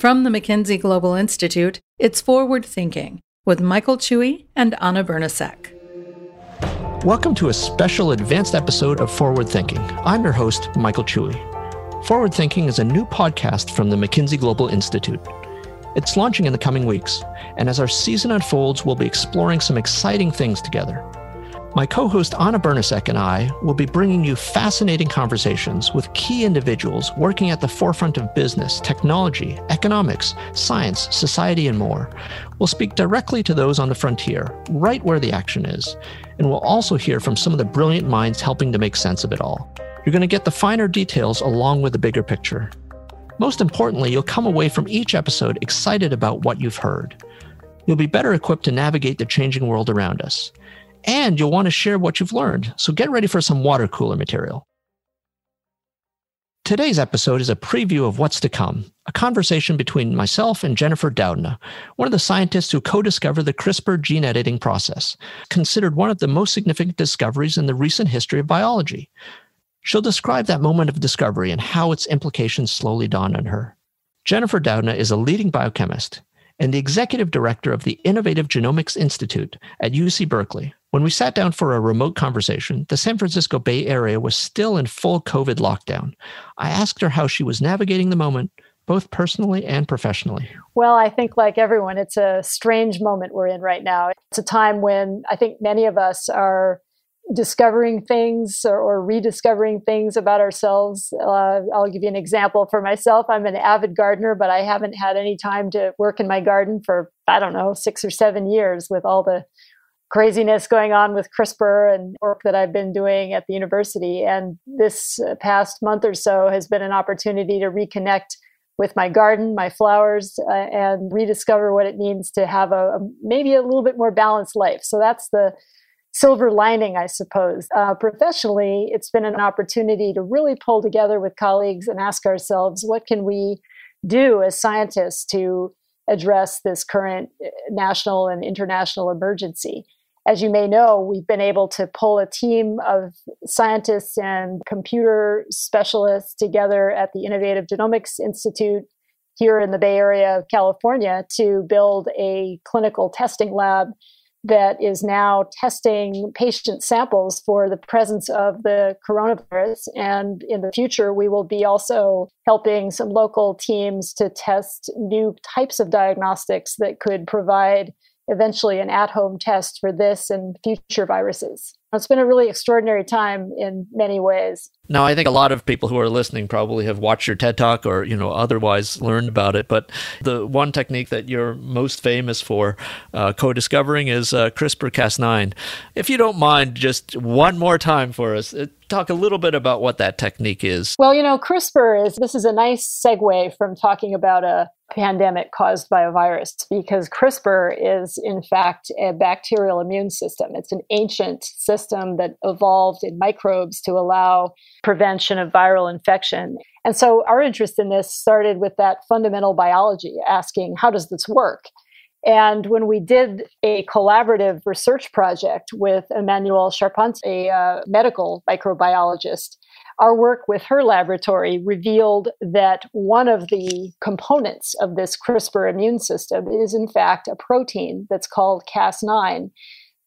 From the McKinsey Global Institute, it's Forward Thinking with Michael Chui and Anna Bernasek. Welcome to a special advanced episode of Forward Thinking. I'm your host, Michael Chui. Forward Thinking is a new podcast from the McKinsey Global Institute. It's launching in the coming weeks, and as our season unfolds, we'll be exploring some exciting things together. My co host Anna Bernasek and I will be bringing you fascinating conversations with key individuals working at the forefront of business, technology, economics, science, society, and more. We'll speak directly to those on the frontier, right where the action is, and we'll also hear from some of the brilliant minds helping to make sense of it all. You're going to get the finer details along with the bigger picture. Most importantly, you'll come away from each episode excited about what you've heard. You'll be better equipped to navigate the changing world around us and you'll want to share what you've learned. So get ready for some water cooler material. Today's episode is a preview of what's to come, a conversation between myself and Jennifer Doudna, one of the scientists who co discovered the CRISPR gene editing process, considered one of the most significant discoveries in the recent history of biology. She'll describe that moment of discovery and how its implications slowly dawn on her. Jennifer Doudna is a leading biochemist and the executive director of the Innovative Genomics Institute at UC Berkeley, when we sat down for a remote conversation, the San Francisco Bay Area was still in full COVID lockdown. I asked her how she was navigating the moment, both personally and professionally. Well, I think, like everyone, it's a strange moment we're in right now. It's a time when I think many of us are discovering things or, or rediscovering things about ourselves. Uh, I'll give you an example for myself. I'm an avid gardener, but I haven't had any time to work in my garden for, I don't know, six or seven years with all the craziness going on with CRISPR and work that I've been doing at the university. And this past month or so has been an opportunity to reconnect with my garden, my flowers, uh, and rediscover what it means to have a, a, maybe a little bit more balanced life. So that's the silver lining, I suppose. Uh, professionally, it's been an opportunity to really pull together with colleagues and ask ourselves, what can we do as scientists to address this current uh, national and international emergency? As you may know, we've been able to pull a team of scientists and computer specialists together at the Innovative Genomics Institute here in the Bay Area of California to build a clinical testing lab that is now testing patient samples for the presence of the coronavirus. And in the future, we will be also helping some local teams to test new types of diagnostics that could provide eventually an at home test for this and future viruses. It's been a really extraordinary time in many ways. Now, I think a lot of people who are listening probably have watched your TED Talk or, you know, otherwise learned about it. But the one technique that you're most famous for uh, co-discovering is uh, CRISPR-Cas9. If you don't mind, just one more time for us, uh, talk a little bit about what that technique is. Well, you know, CRISPR is this is a nice segue from talking about a pandemic caused by a virus because CRISPR is, in fact, a bacterial immune system. It's an ancient system that evolved in microbes to allow prevention of viral infection. And so our interest in this started with that fundamental biology, asking, how does this work? And when we did a collaborative research project with Emmanuelle Charpentier, a uh, medical microbiologist, our work with her laboratory revealed that one of the components of this CRISPR immune system is, in fact, a protein that's called Cas9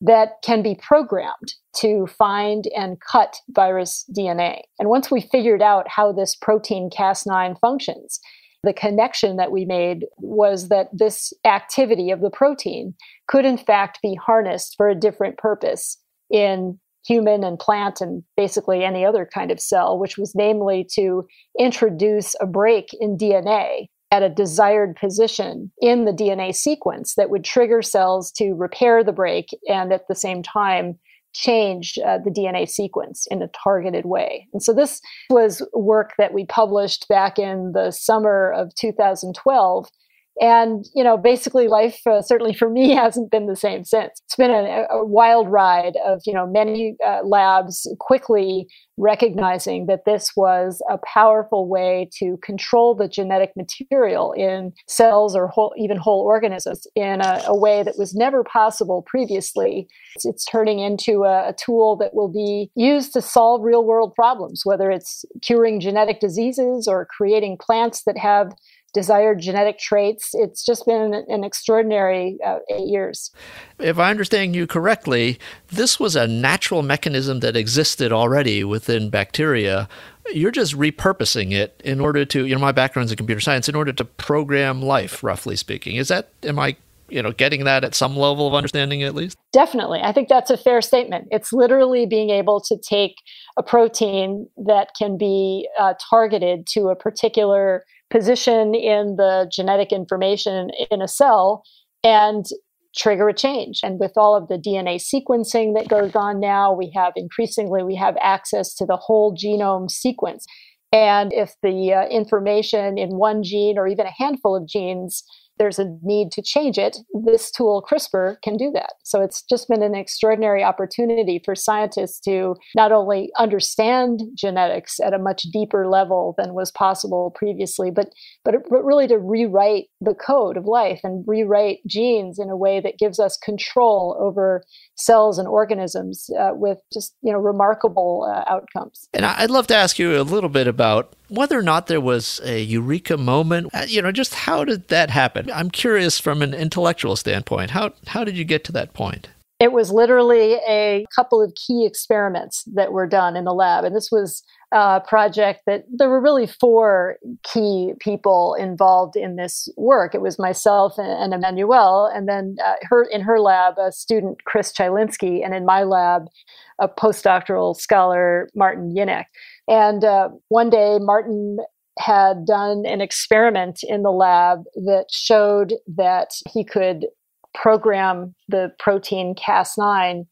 that can be programmed to find and cut virus DNA. And once we figured out how this protein Cas9 functions, the connection that we made was that this activity of the protein could, in fact, be harnessed for a different purpose in human and plant and basically any other kind of cell, which was namely to introduce a break in DNA at a desired position in the DNA sequence that would trigger cells to repair the break and at the same time change uh, the DNA sequence in a targeted way. And so this was work that we published back in the summer of 2012 and you know basically life uh, certainly for me hasn't been the same since. It's been a, a wild ride of you know many uh, labs quickly recognizing that this was a powerful way to control the genetic material in cells or whole, even whole organisms in a, a, way that was never possible previously. It's, it's turning into a, a tool that will be used to solve real world problems whether it's curing genetic diseases or creating plants that have desired genetic traits. It's just been an, extraordinary uh, eight years. If I understand you correctly, this was a natural mechanism that existed already within bacteria. You're just repurposing it in order to, you know, my background's in computer science, in order to program life, roughly speaking. Is that, am I you know getting that at some level of understanding at least definitely i think that's a fair statement it's literally being able to take a protein that can be uh, targeted to a particular position in the genetic information in a cell and trigger a change. And with all of the dna sequencing that goes on now we have increasingly we have access to the whole genome sequence. And if the uh, information in one gene or even a handful of genes there's a need to change it, this tool, CRISPR, can do that. So it's just been an extraordinary opportunity for scientists to not only understand genetics at a much deeper level than was possible previously, but but really to rewrite the code of life and rewrite genes in a way that gives us control over cells and organisms uh, with just you know remarkable uh, outcomes. And I'd love to ask you a little bit about whether or not there was a eureka moment. Uh, you know, just how did that happen? I'm curious from an intellectual standpoint. How how did you get to that point? It was literally a couple of key experiments that were done in the lab, and this was a project that there were really four key people involved in this work. It was myself and, and Emmanuelle, and then uh, her in her lab, a student Chris Chylinski, and in my lab, a postdoctoral scholar Martin Jinek. And uh, one day, Martin had done an experiment in the lab that showed that he could program the protein Cas9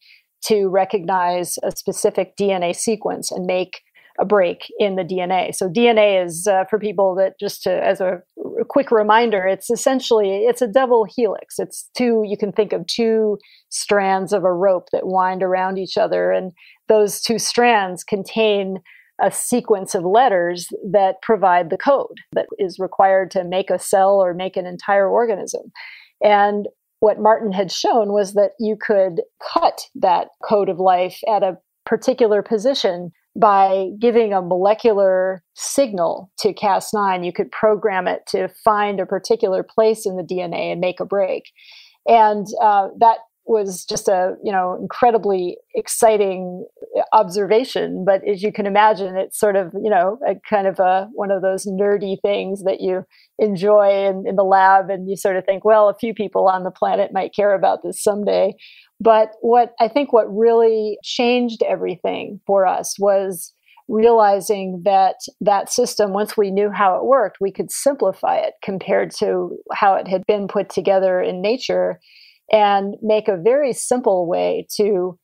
to recognize a specific DNA sequence and make a break in the DNA. So DNA is uh, for people that just to, as a, quick reminder, it's essentially it's a double helix. It's two. You can think of two strands of a rope that wind around each other, and those two strands contain a sequence of letters that provide the code that is required to make a cell or make an entire organism. And what Martin had shown was that you could cut that code of life at a particular position by giving a molecular signal to Cas9. You could program it to find a particular place in the DNA and make a break. And uh, that was just a you know incredibly exciting observation. But as you can imagine it's sort of you know a kind of a one of those nerdy things that you enjoy in, in the lab and you sort of think well a few people on the planet might care about this someday. But what i think what really changed everything for us was realizing that that system once we knew how it worked we could simplify it compared to how it had been put together in nature and make a very simple way to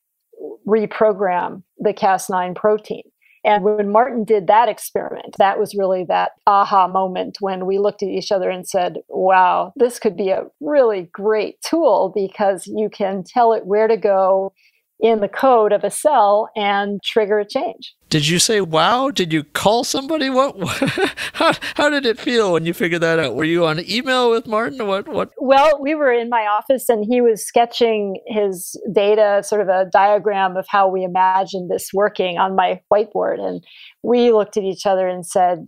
reprogram the Cas9 protein. And when Martin did that experiment, that was really that aha moment when we looked at each other and said, wow, this could be a really great tool because you can tell it where to go in the code of a cell and trigger a change. Did you say wow? Did you call somebody? What? how, how did it feel when you figured that out? Were you on email with Martin? What? What? Well, we were in my office and he was sketching his data, sort of a diagram of how we imagined this working on my whiteboard. And we looked at each other and said,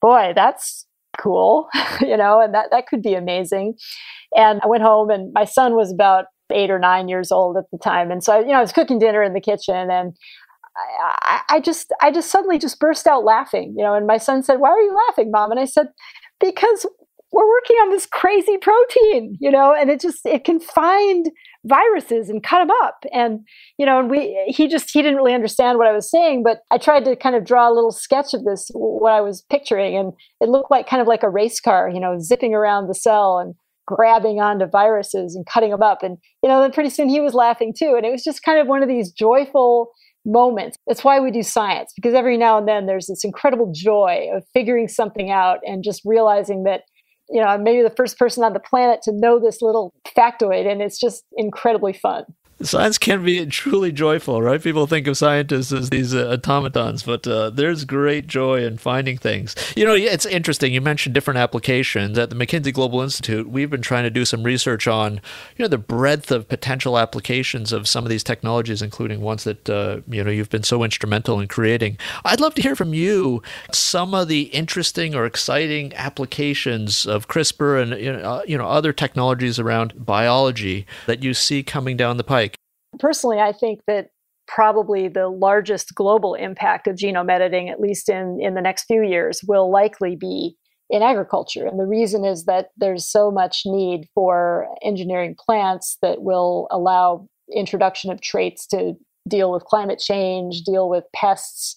boy, that's cool, you know, and that, that could be amazing. And I went home and my son was about eight or nine years old at the time. And so, you know, I was cooking dinner in the kitchen and I, I, just, I just suddenly just burst out laughing, you know, and my son said, why are you laughing, mom? And I said, because we're working on this crazy protein, you know, and it just, it can find viruses and cut them up. And, you know, and we, he just, he didn't really understand what I was saying, but I tried to kind of draw a little sketch of this, what I was picturing. And it looked like kind of like a race car, you know, zipping around the cell and, grabbing onto viruses and cutting them up. And, you know, then pretty soon he was laughing too. And it was just kind of one of these joyful moments. That's why we do science, because every now and then there's this incredible joy of figuring something out and just realizing that, you know, I'm maybe the first person on the planet to know this little factoid. And it's just incredibly fun. Science can be truly joyful, right? People think of scientists as these uh, automatons, but uh, there's great joy in finding things. You know, it's interesting. You mentioned different applications at the McKinsey Global Institute. We've been trying to do some research on, you know, the breadth of potential applications of some of these technologies, including ones that uh, you know you've been so instrumental in creating. I'd love to hear from you some of the interesting or exciting applications of CRISPR and you know, uh, you know other technologies around biology that you see coming down the pike personally, I think that probably the largest global impact of genome editing, at least in, in the next few years, will likely be in agriculture. And the reason is that there's so much need for engineering plants that will allow introduction of traits to deal with climate change, deal with pests,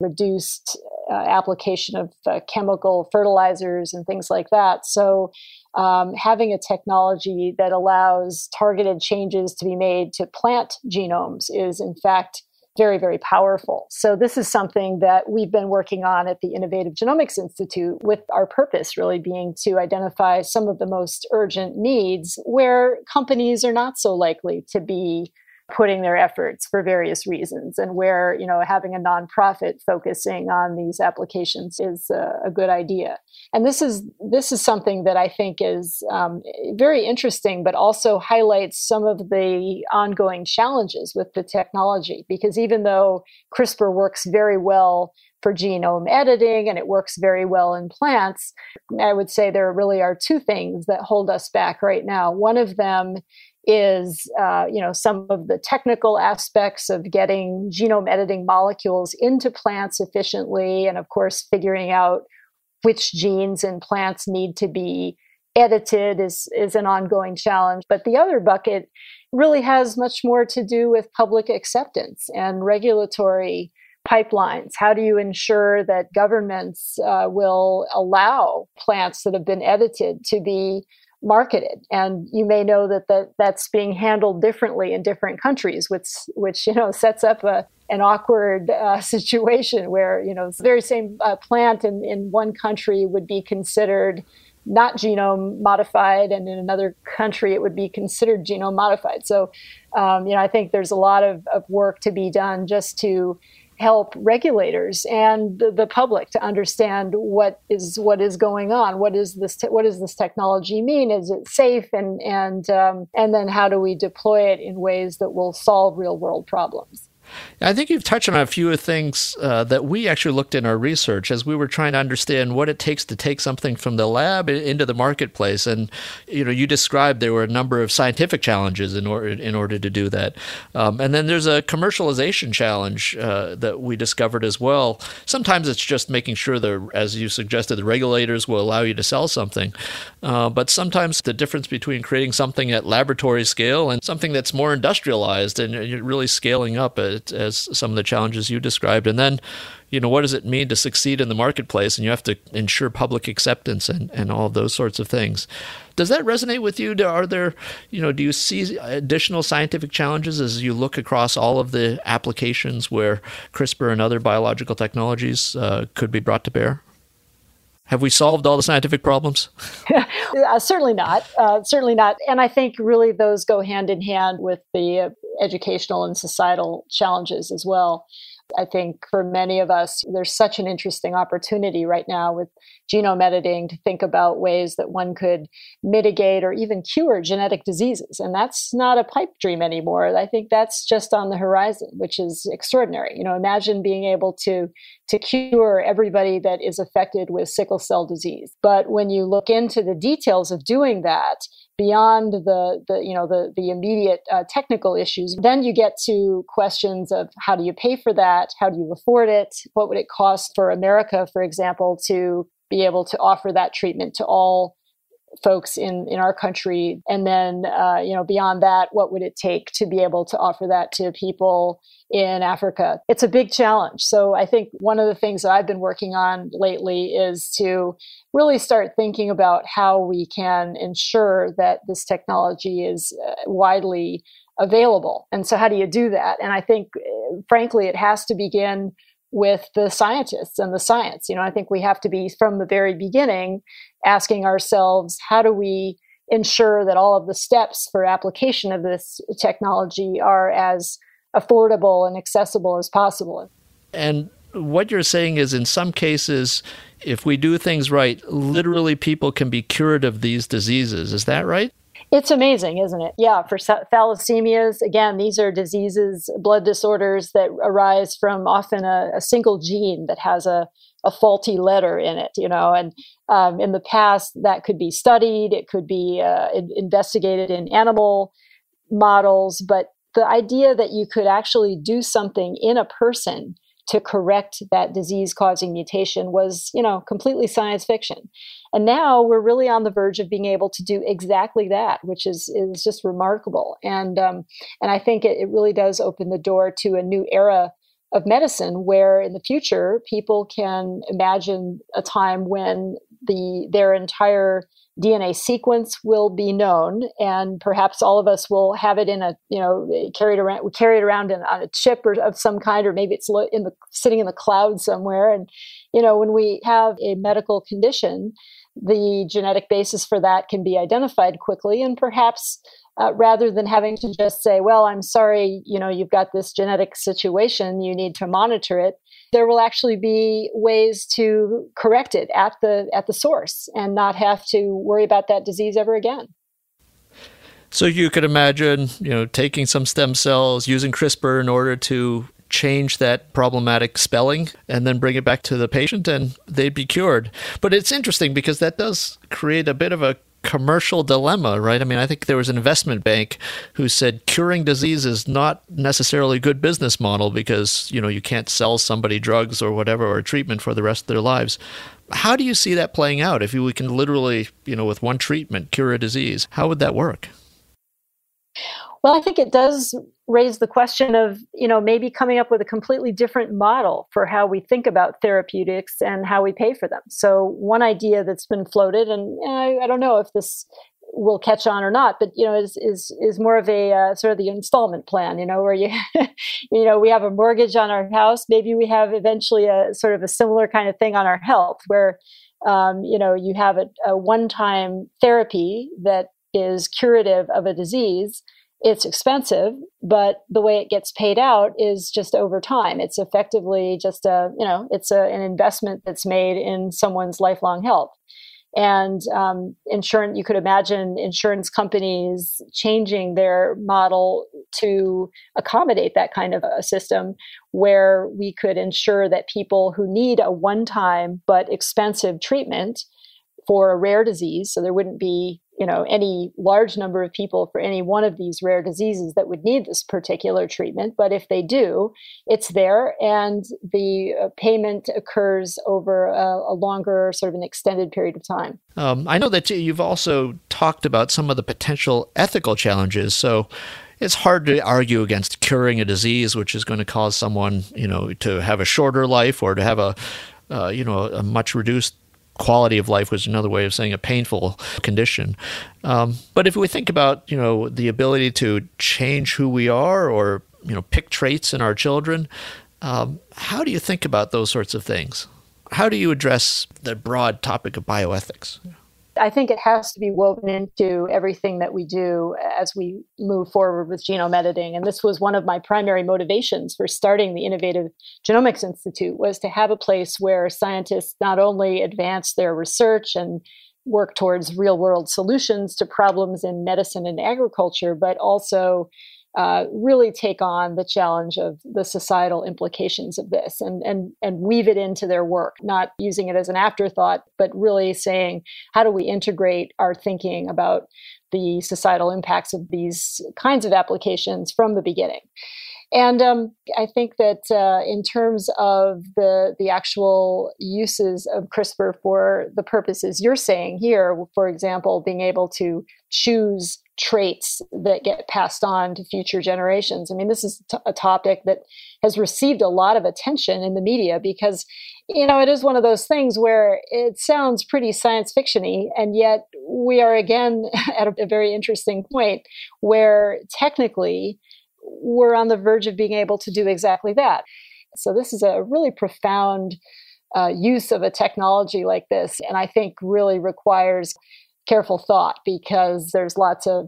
reduced uh, application of uh, chemical fertilizers and things like that. So um, having a technology that allows targeted changes to be made to plant genomes is, in fact, very, very powerful. So, this is something that we've been working on at the Innovative Genomics Institute, with our purpose really being to identify some of the most urgent needs where companies are not so likely to be putting their efforts for various reasons and where you know having a nonprofit focusing on these applications is a, a good idea and this is this is something that i think is um, very interesting but also highlights some of the ongoing challenges with the technology. Because even though crispr works very well for genome editing and it works very well in plants i would say there really are two things that hold us back right now. One of them is uh, you know some of the technical aspects of getting genome editing molecules into plants efficiently and of course figuring out which genes in plants need to be edited is is an ongoing challenge. But the other bucket really has much more to do with public acceptance and regulatory pipelines. How do you ensure that governments uh, will allow plants that have been edited to be marketed. And you may know that, that that's being handled differently in different countries which which you know sets up a an awkward uh, situation where you know the very same uh, plant in, in one country would be considered not genome modified and in another country it would be considered genome modified. So um, you know i think there's a lot of, of work to be done just to help regulators and the, the, public to understand what is what is going on. What is this? Te- what does this technology mean? Is it safe? And and um, and then how do we deploy it in ways that will solve real world problems? I think you've touched on a few of things uh, that we actually looked in our research as we were trying to understand what it takes to take something from the lab into the marketplace. And you know, you described there were a number of scientific challenges in order in order to do that. Um, and then there's a commercialization challenge uh, that we discovered as well. Sometimes it's just making sure that, as you suggested, the regulators will allow you to sell something. Uh, but sometimes the difference between creating something at laboratory scale and something that's more industrialized and really scaling up it as some of the challenges you described. And then, you know, what does it mean to succeed in the marketplace? And you have to ensure public acceptance and, and all those sorts of things. Does that resonate with you? Are there, you know, do you see additional scientific challenges as you look across all of the applications where CRISPR and other biological technologies uh, could be brought to bear? Have we solved all the scientific problems? uh, certainly not. Uh, certainly not. And I think really those go hand in hand with the uh, educational and societal challenges as well. I think for many of us, there's such an interesting opportunity right now with genome editing to think about ways that one could mitigate or even cure genetic diseases. And that's not a pipe dream anymore. I think that's just on the horizon, which is extraordinary. You know, imagine being able to to cure everybody that is affected with sickle cell disease. But when you look into the details of doing that, beyond the, the you know the the immediate uh, technical issues then you get to questions of how do you pay for that? How do you afford it? What would it cost for america for example to be able to offer that treatment to all folks in in our country. And then uh, you know beyond that what would it take to be able to offer that to people in africa? It's a big challenge. So i think one of the things that i've been working on lately is to really start thinking about how we can ensure that this technology is uh, widely available. And so how do you do that? And i think uh, frankly it has to begin with the scientists and the science. You know, I think we have to be from the very beginning asking ourselves, how do we ensure that all of the steps for application of this technology are as affordable and accessible as possible. And what you're saying is, in some cases, if we do things right, literally people can be cured of these diseases. Is that right? It's amazing, isn't it? Yeah, for thalassemias, again, these are diseases, blood disorders that arise from often a, a single gene that has a, a faulty letter in it, you know. And um, in the past, that could be studied, it could be uh, investigated in animal models, but the idea that you could actually do something in a person to correct that disease causing mutation was, you know, completely science fiction. And now we're really on the verge of being able to do exactly that, which is is just remarkable. And um, and I think it, it really does open the door to a new era of medicine where in the future people can imagine a time when the their entire DNA sequence will be known, and perhaps all of us will have it in a you know carried around we carry it around in, on a chip or of some kind, or maybe it's in the sitting in the cloud somewhere. And you know when we have a medical condition, the genetic basis for that can be identified quickly, and perhaps uh, rather than having to just say, "Well, I'm sorry, you know you've got this genetic situation, you need to monitor it." there will actually be ways to correct it at the at the source and not have to worry about that disease ever again. So you could imagine, you know, taking some stem cells, using CRISPR in order to change that problematic spelling and then bring it back to the patient and they'd be cured. But it's interesting because that does create a bit of a commercial dilemma, right? I mean, I think there was an investment bank who said curing disease is not necessarily a good business model because, you know, you can't sell somebody drugs or whatever or treatment for the rest of their lives. How do you see that playing out if we can literally, you know, with one treatment cure a disease? How would that work? Well, I think it does raise the question of, you know, maybe coming up with a completely different model for how we think about therapeutics and how we pay for them. So, one idea that's been floated, and I, I don't know if this will catch on or not, but you know, is is is more of a uh, sort of the installment plan. You know, where you, you know, we have a mortgage on our house. Maybe we have eventually a sort of a similar kind of thing on our health, where um, you know you have a, a one-time therapy that is curative of a disease it's expensive, but the way it gets paid out is just over time. It's effectively just a, you know, it's a, an investment that's made in someone's lifelong health. And um, insurance, you could imagine insurance companies changing their model to accommodate that kind of a system where we could ensure that people who need a one time but expensive treatment for a rare disease, so there wouldn't be you know any large number of people for any one of these rare diseases that would need this particular treatment but if they do it's there and the uh, payment occurs over a, a, longer sort of an extended period of time. Um, i know that you've also talked about some of the potential ethical challenges so it's hard to argue against curing a disease which is going to cause someone you know to have a shorter life or to have a uh, you know a much reduced quality of life was another way of saying a painful condition. Um, but if we think about, you know, the ability to change who we are or, you know, pick traits in our children, um, how do you think about those sorts of things? How do you address the broad topic of bioethics? I think it has to be woven into everything that we do as we move forward with genome editing. And this was one of my primary motivations for starting the Innovative Genomics Institute was to have a place where scientists not only advance their research and work towards real world solutions to problems in medicine and agriculture, but also uh, really take on the challenge of the societal implications of this and, and, and weave it into their work, not using it as an afterthought, but really saying, how do we integrate our thinking about the societal impacts of these kinds of applications from the beginning? And um, I think that uh, in terms of the the actual uses of CRISPR for the purposes you're saying here, for example, being able to choose traits that get passed on to future generations. I mean, this is t- a topic that has received a lot of attention in the media because, you know, it is one of those things where it sounds pretty science fictiony, and yet we are again at a, a very interesting point where technically we're on the verge of being able to do exactly that. So, this is a really profound uh, use of a technology like this, and I think really requires careful thought because there's lots of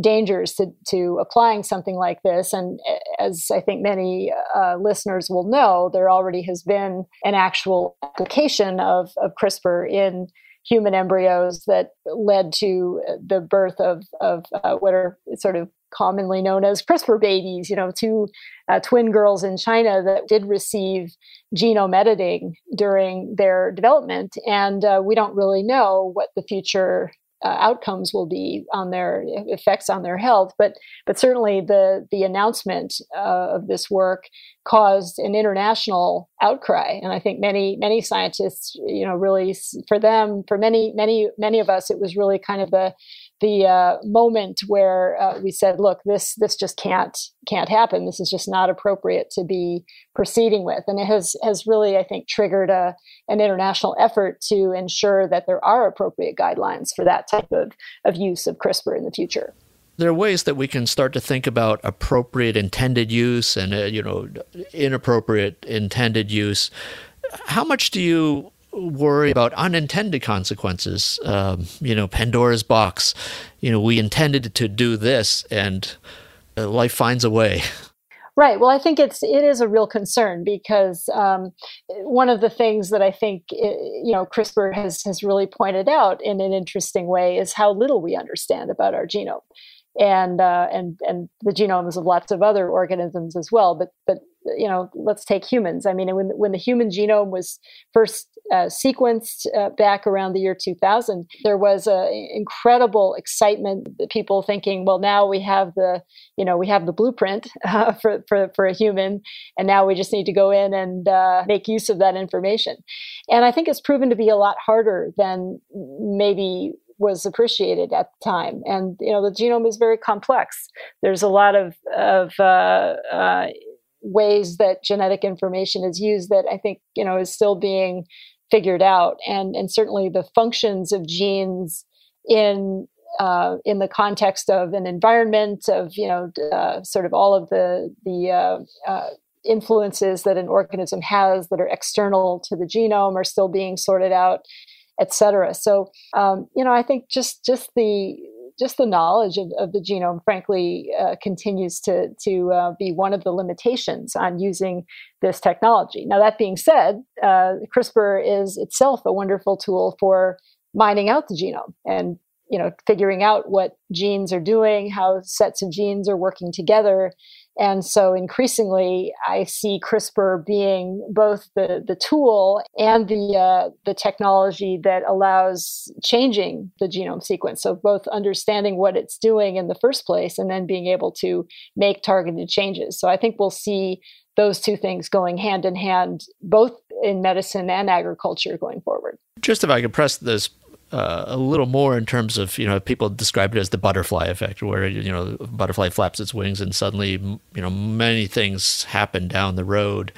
dangers to, to applying something like this. And as I think many uh, listeners will know, there already has been an actual application of, of CRISPR in human embryos that led to the birth of, of uh, what are sort of commonly known as CRISPR babies, you know, two uh, twin girls in China that did receive genome editing during their development. And uh, we don't really know what the future uh, outcomes will be on their effects on their health. But but certainly the the announcement uh, of this work caused an international outcry, and I think many many scientists, you know, really for them, for many many many of us, it was really kind of the the uh, moment where uh, we said, "Look, this this just can't can't happen. This is just not appropriate to be proceeding with." And it has has really, I think, triggered a an international effort to ensure that there are appropriate guidelines for that type of of use of CRISPR in the future. There are ways that we can start to think about appropriate intended use and uh, you know inappropriate intended use. How much do you worry about unintended consequences. Um, you know, Pandora's box. You know, we intended to do this, and uh, life finds a way. Right. Well, I think it's it is a real concern because um, one of the things that I think eh, you know CRISPR has has really pointed out in an interesting way is how little we understand about our genome, and uh, and and the genomes of lots of other organisms as well. But but you know, let's take humans. I mean, when when the human genome was first uh, sequenced uh, back around the year 2000, there was a incredible excitement. People thinking, well, now we have the, you know, we have the blueprint uh, for, for for a human, and now we just need to go in and uh, make use of that information. And I think it's proven to be a lot harder than maybe was appreciated at the time. And you know, the genome is very complex. There's a lot of of uh, uh, ways that genetic information is used that I think you know is still being figured out, and and certainly the functions of genes in uh, in the context of an environment of you know uh, sort of all of the the uh, uh, influences that an organism has that are external to the genome are still being sorted out, et cetera. So um, you know I think just just the just the knowledge of, of the genome, frankly, uh, continues to to uh, be one of the limitations on using this technology. Now, that being said, uh, CRISPR is itself a wonderful tool for mining out the genome and you know figuring out what genes are doing, how sets of genes are working together, and so increasingly, I see CRISPR being both the, the tool and the, uh, the technology that allows changing the genome sequence. So, both understanding what it's doing in the first place and then being able to make targeted changes. So, I think we'll see those two things going hand in hand, both in medicine and agriculture going forward. Just if I could press this uh, a little more in terms of you know people describe it as the butterfly effect, where you know butterfly flaps its wings and suddenly you know many things happen down the road.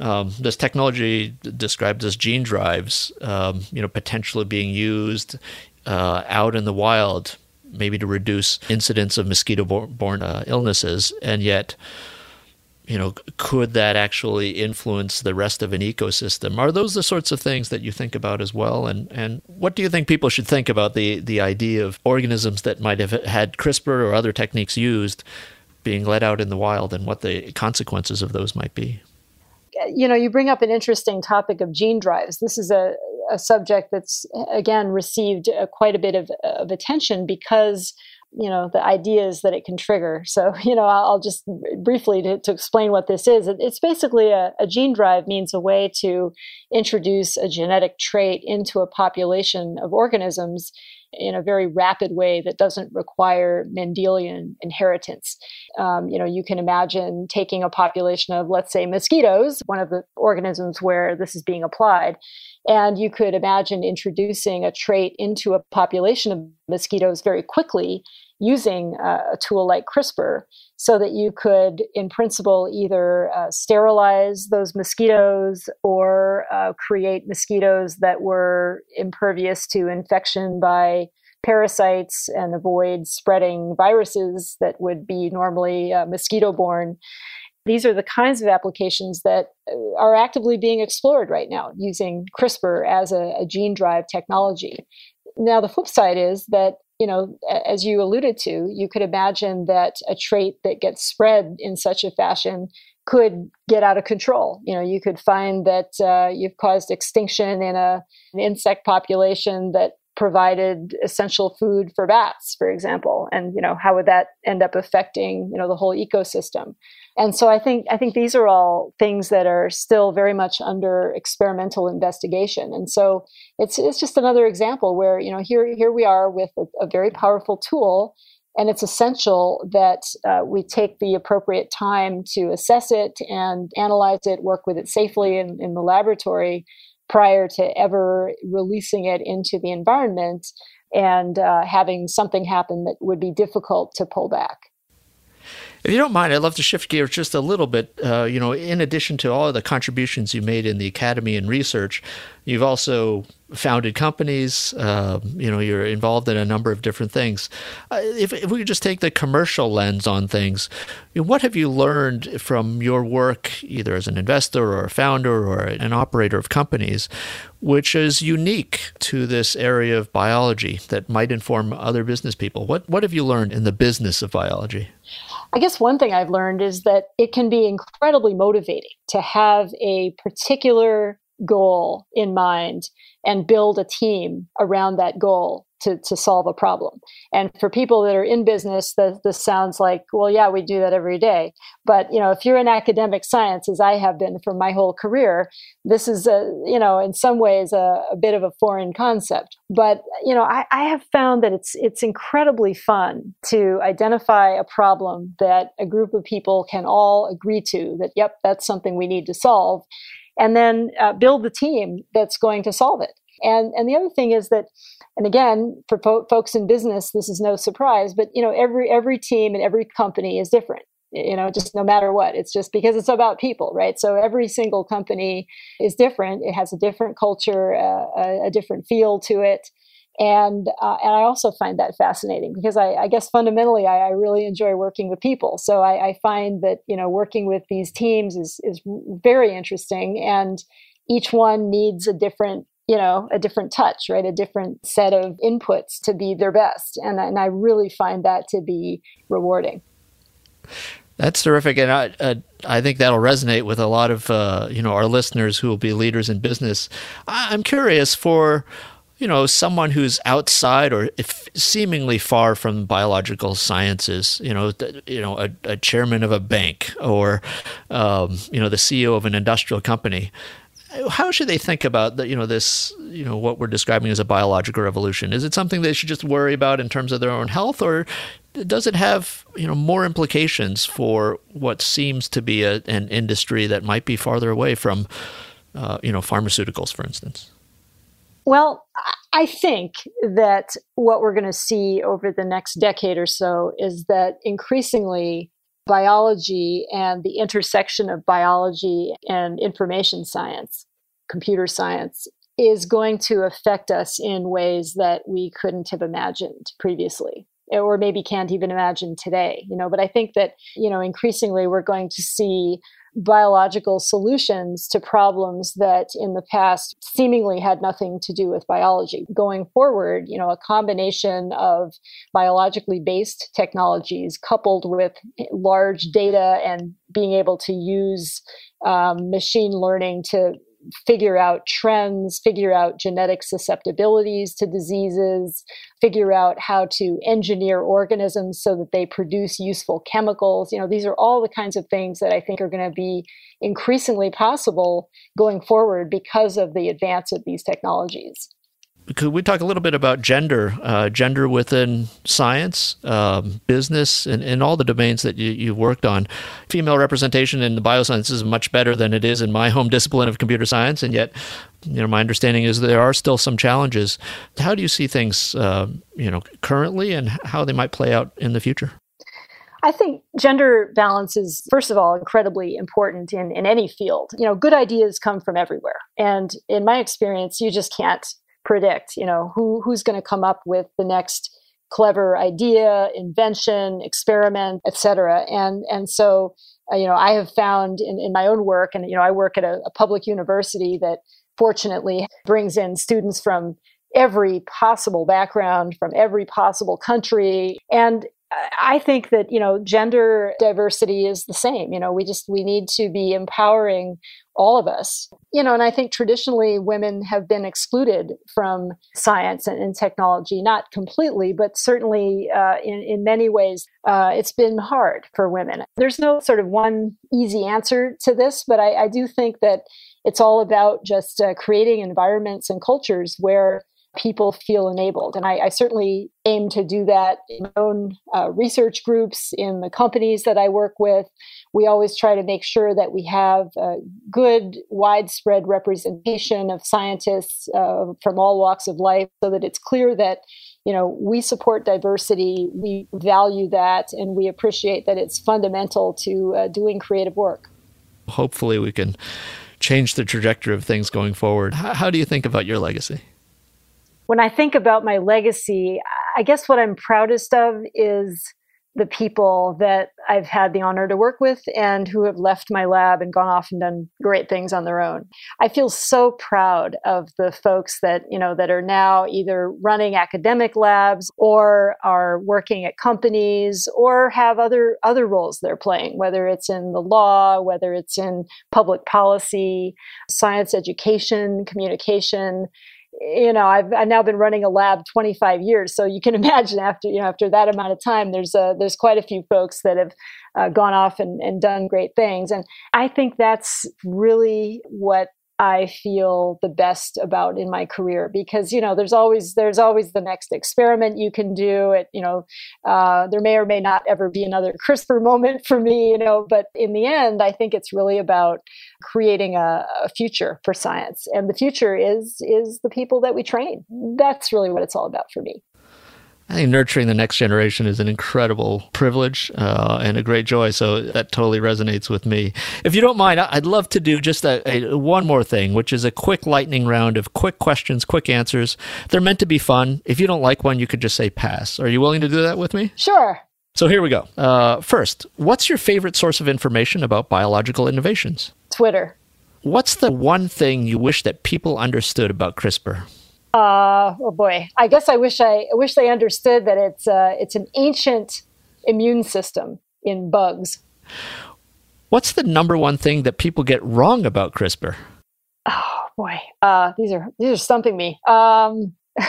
Um, this technology described as gene drives, um, you know, potentially being used uh, out in the wild, maybe to reduce incidence of mosquito-borne uh, illnesses, and yet you know, could that actually influence the rest of an ecosystem? Are those the sorts of things that you think about as well? And and what do you think people should think about the the idea of organisms that might have had CRISPR or other techniques used being let out in the wild, and what the consequences of those might be? You know, you bring up an interesting topic of gene drives. This is a, a subject that's again received uh, quite a bit of, of attention because you know the ideas that it can trigger. So you know i'll just briefly to, to explain what this is. It's basically a, a, gene drive means a way to introduce a genetic trait into a population of organisms in a very rapid way that doesn't require mendelian inheritance. Um, you know you can imagine taking a population of let's say mosquitoes one of the organisms where this is being applied and you could imagine introducing a trait into a population of mosquitoes very quickly using uh, a tool like CRISPR so that you could, in principle, either uh, sterilize those mosquitoes or uh, create mosquitoes that were impervious to infection by parasites and avoid spreading viruses that would be normally uh, mosquito borne. These are the kinds of applications that uh, are actively being explored right now using CRISPR as a, a gene drive technology Now, the flip side is that you know, as you alluded to, you could imagine that a trait that gets spread in such a fashion could get out of control. You know, you could find that uh, you've caused extinction in a, an insect population that provided essential food for bats, for example, and you know how would that end up affecting you know the whole ecosystem? And so I think I think these are all things that are still very much under experimental investigation. And so it's it's just another example where you know here here we are with a, a very powerful tool and it's essential that uh, we take the appropriate time to assess it and analyze it, work with it safely in, in the laboratory prior to ever releasing it into the environment and uh, having something happen that would be difficult to pull back. If you don't mind, I'd love to shift gears just a little bit. Uh, you know, in addition to all of the contributions you made in the academy and research, you've also founded companies. Uh, you know, you're involved in a number of different things. Uh, if, if we could just take the commercial lens on things, you know, what have you learned from your work, either as an investor or a founder or an operator of companies, which is unique to this area of biology that might inform other business people? What what have you learned in the business of biology? I guess one thing I've learned is that it can be incredibly motivating to have a particular goal in mind and build a team around that goal to, to solve a problem. And for people that are in business, that this sounds like, well, yeah, we do that every day. But you know, if you're in academic science, as I have been for my whole career, this is a you know, in some ways, a, a bit of a foreign concept. But you know, I, I have found that it's it's incredibly fun to identify a problem that a group of people can all agree to. That yep, that's something we need to solve and then uh, build the team that's going to solve it. And and the other thing is that, and again, for po- folks in business, this is no surprise, but you know, every every team and every company is different. You know, just no matter what, it's just because it's about people, right? So every single company is different. It has a different culture, uh, a, a different feel to it and uh, and I also find that fascinating because I, I guess fundamentally I, I, really enjoy working with people. So I, I, find that you know working with these teams is is very interesting, and each one needs a different you know a different touch, right? A different set of inputs to be their best, and and I really find that to be rewarding. That's terrific, and I uh, I think that'll resonate with a lot of uh, you know our listeners who will be leaders in business. I, i'm curious for you know, someone who's outside or if seemingly far from biological sciences, you know, you know, a, a chairman of a bank or, um, you know, the CEO of an industrial company. How should they think about the, you know, this, you know, what we're describing as a biological revolution? Is it something they should just worry about in terms of their own health, or does it have, you know, more implications for what seems to be a, an industry that might be farther away from, uh, you know, pharmaceuticals, for instance? Well, I think that what we're going to see over the next decade or so is that increasingly biology and the intersection of biology and information science, computer science, is going to affect us in ways that we couldn't have imagined previously or maybe can't even imagine today you know. But i think that you know increasingly we're going to see biological solutions to problems that in the past seemingly had nothing to do with biology. Going forward, you know, a combination of biologically based technologies coupled with large data and being able to use um, machine learning to figure out trends, figure out genetic susceptibilities to diseases, figure out how to engineer organisms so that they produce useful chemicals. You know, these are all the kinds of things that I think are going to be increasingly possible going forward because of the advance of these technologies could we talk a little bit about gender, uh, gender within science, um, business, and, and all the domains that you, you've worked on? Female representation in the biosciences is much better than it is in my home discipline of computer science, and yet, you know, my understanding is there are still some challenges. How do you see things, uh, you know, currently, and how they might play out in the future? I think gender balance is, first of all, incredibly important in, in any field. You know, good ideas come from everywhere. And in my experience, you just can't predict you know who who's going to come up with the next clever idea invention experiment etc and and so uh, you know i have found in, in my own work and you know i work at a, a public university that fortunately brings in students from every possible background from every possible country. And I think that, you know, gender diversity is the same. You know, we just, we need to be empowering all of us. You know, and I think traditionally women have been excluded from science and, and technology, not completely, but certainly uh, in, in many ways, uh, it's been hard for women. There's no sort of one easy answer to this, but I, I do think that it's all about just uh, creating environments and cultures where people feel enabled. And I, I, certainly aim to do that in my own uh, research groups, in the companies that I work with. We always try to make sure that we have good, widespread representation of scientists uh, from all walks of life so that it's clear that you know we support diversity we value that and we appreciate that it's fundamental to uh, doing creative work hopefully we can change the trajectory of things going forward how, how do you think about your legacy when I think about my legacy, I guess what I'm proudest of is the people that I've had the honor to work with and who have left my lab and gone off and done great things on their own. I feel so proud of the folks that, you know, that are now either running academic labs or are working at companies or have other other roles they're playing, whether it's in the law, whether it's in public policy, science education, communication you know I've, I've now been running a lab 25 years. So you can imagine after you know after that amount of time there's a, there's quite a few folks that have uh, gone off and, and done great things. And i think that's really what I feel the best about in my career because you know there's always there's always the next experiment you can do. It you know uh, there may or may not ever be another CRISPR moment for me you know but in the end I think it's really about creating a, a future for science. And the future is is the people that we train. That's really what it's all about for me. I think nurturing the next generation is an incredible privilege uh, and a great joy. So that totally resonates with me. If you don't mind, I'd love to do just a, a, one more thing, which is a quick lightning round of quick questions, quick answers. They're meant to be fun. If you don't like one, you could just say pass. Are you willing to do that with me? Sure. So here we go. Uh, first, what's your favorite source of information about biological innovations? Twitter. What's the one thing you wish that people understood about CRISPR? Uh, oh boy, I guess I wish I, I wish they understood that it's uh, it's an ancient immune system in bugs. What's the number one thing that people get wrong about CRISPR? Oh boy, uh, these are these are stumping me. Um,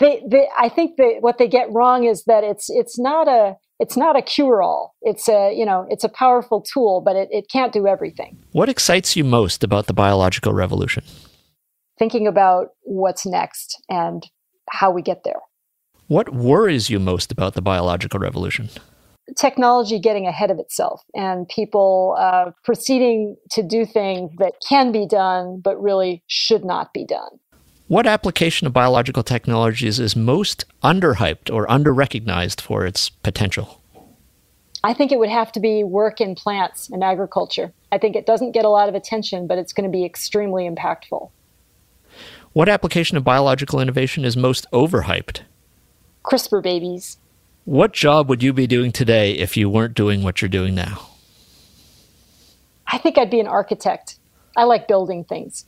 they, they, I think that what they get wrong is that it's it's not a it's not a cure all. It's a you know it's a powerful tool, but it, it can't do everything. What excites you most about the biological revolution? Thinking about what's next and how we get there. What worries you most about the biological revolution? Technology getting ahead of itself and people uh, proceeding to do things that can be done but really should not be done. What application of biological technologies is most underhyped or underrecognized for its potential? I think it would have to be work in plants and agriculture. I think it doesn't get a lot of attention, but it's going to be extremely impactful. What application of biological innovation is most overhyped? CRISPR babies. What job would you be doing today if you weren't doing what you're doing now? I think I'd be an architect. I like building things.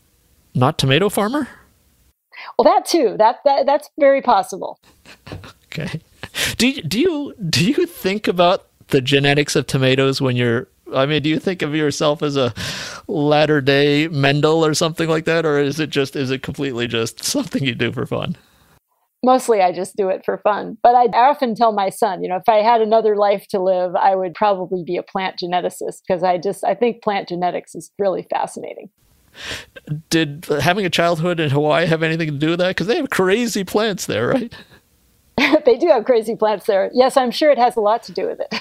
Not tomato farmer? Well, that too. That, that that's very possible. okay. Do you, do you do you think about the genetics of tomatoes when you're I mean, do you think of yourself as a latter day Mendel or something like that? Or is it just, is it completely just something you do for fun? Mostly I just do it for fun. But I often tell my son, you know, if I had another life to live, I would probably be a plant geneticist because I just, I think plant genetics is really fascinating. Did having a childhood in Hawaii have anything to do with that? Because they have crazy plants there, right? they do have crazy plants there. Yes, I'm sure it has a lot to do with it.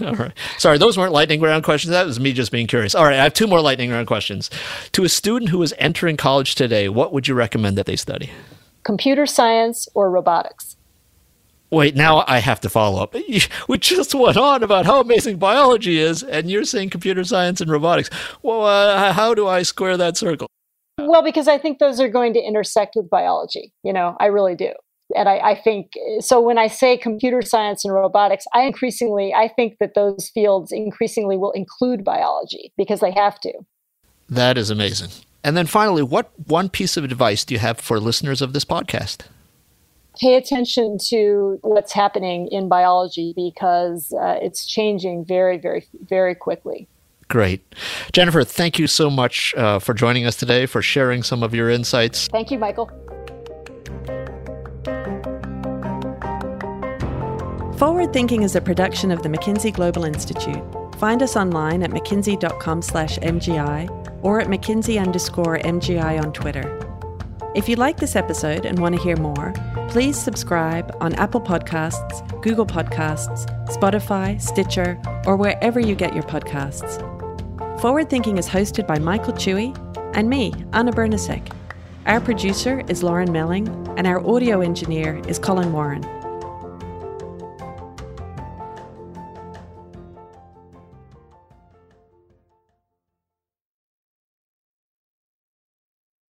All right. Sorry, those weren't lightning round questions. That was me just being curious. All right, I have two more lightning round questions. To a student who is entering college today, what would you recommend that they study? Computer science or robotics? Wait, now I have to follow up. We just went on about how amazing biology is, and you're saying computer science and robotics. Well, uh, how do I square that circle? Well, because I think those are going to intersect with biology. You know, I really do and I, I, think so when i say computer science and robotics i increasingly i think that those fields increasingly will include biology because they have to that is amazing And then finally, what one piece of advice do you have for listeners of this podcast? Pay attention to what's happening in biology because uh, it's changing very, very, very quickly. Great. Jennifer, thank you so much uh, for joining us today, for sharing some of your insights. Thank you, Michael. Forward Thinking is a production of the McKinsey Global Institute. Find us online at mckinsey.com slash MGI or at McKinsey underscore MGI on Twitter. If you like this episode and want to hear more, please subscribe on Apple Podcasts, Google Podcasts, Spotify, Stitcher, or wherever you get your podcasts. Forward Thinking is hosted by Michael Chui and me, Anna Bernasek. Our producer is Lauren Melling, and our audio engineer is Colin Warren.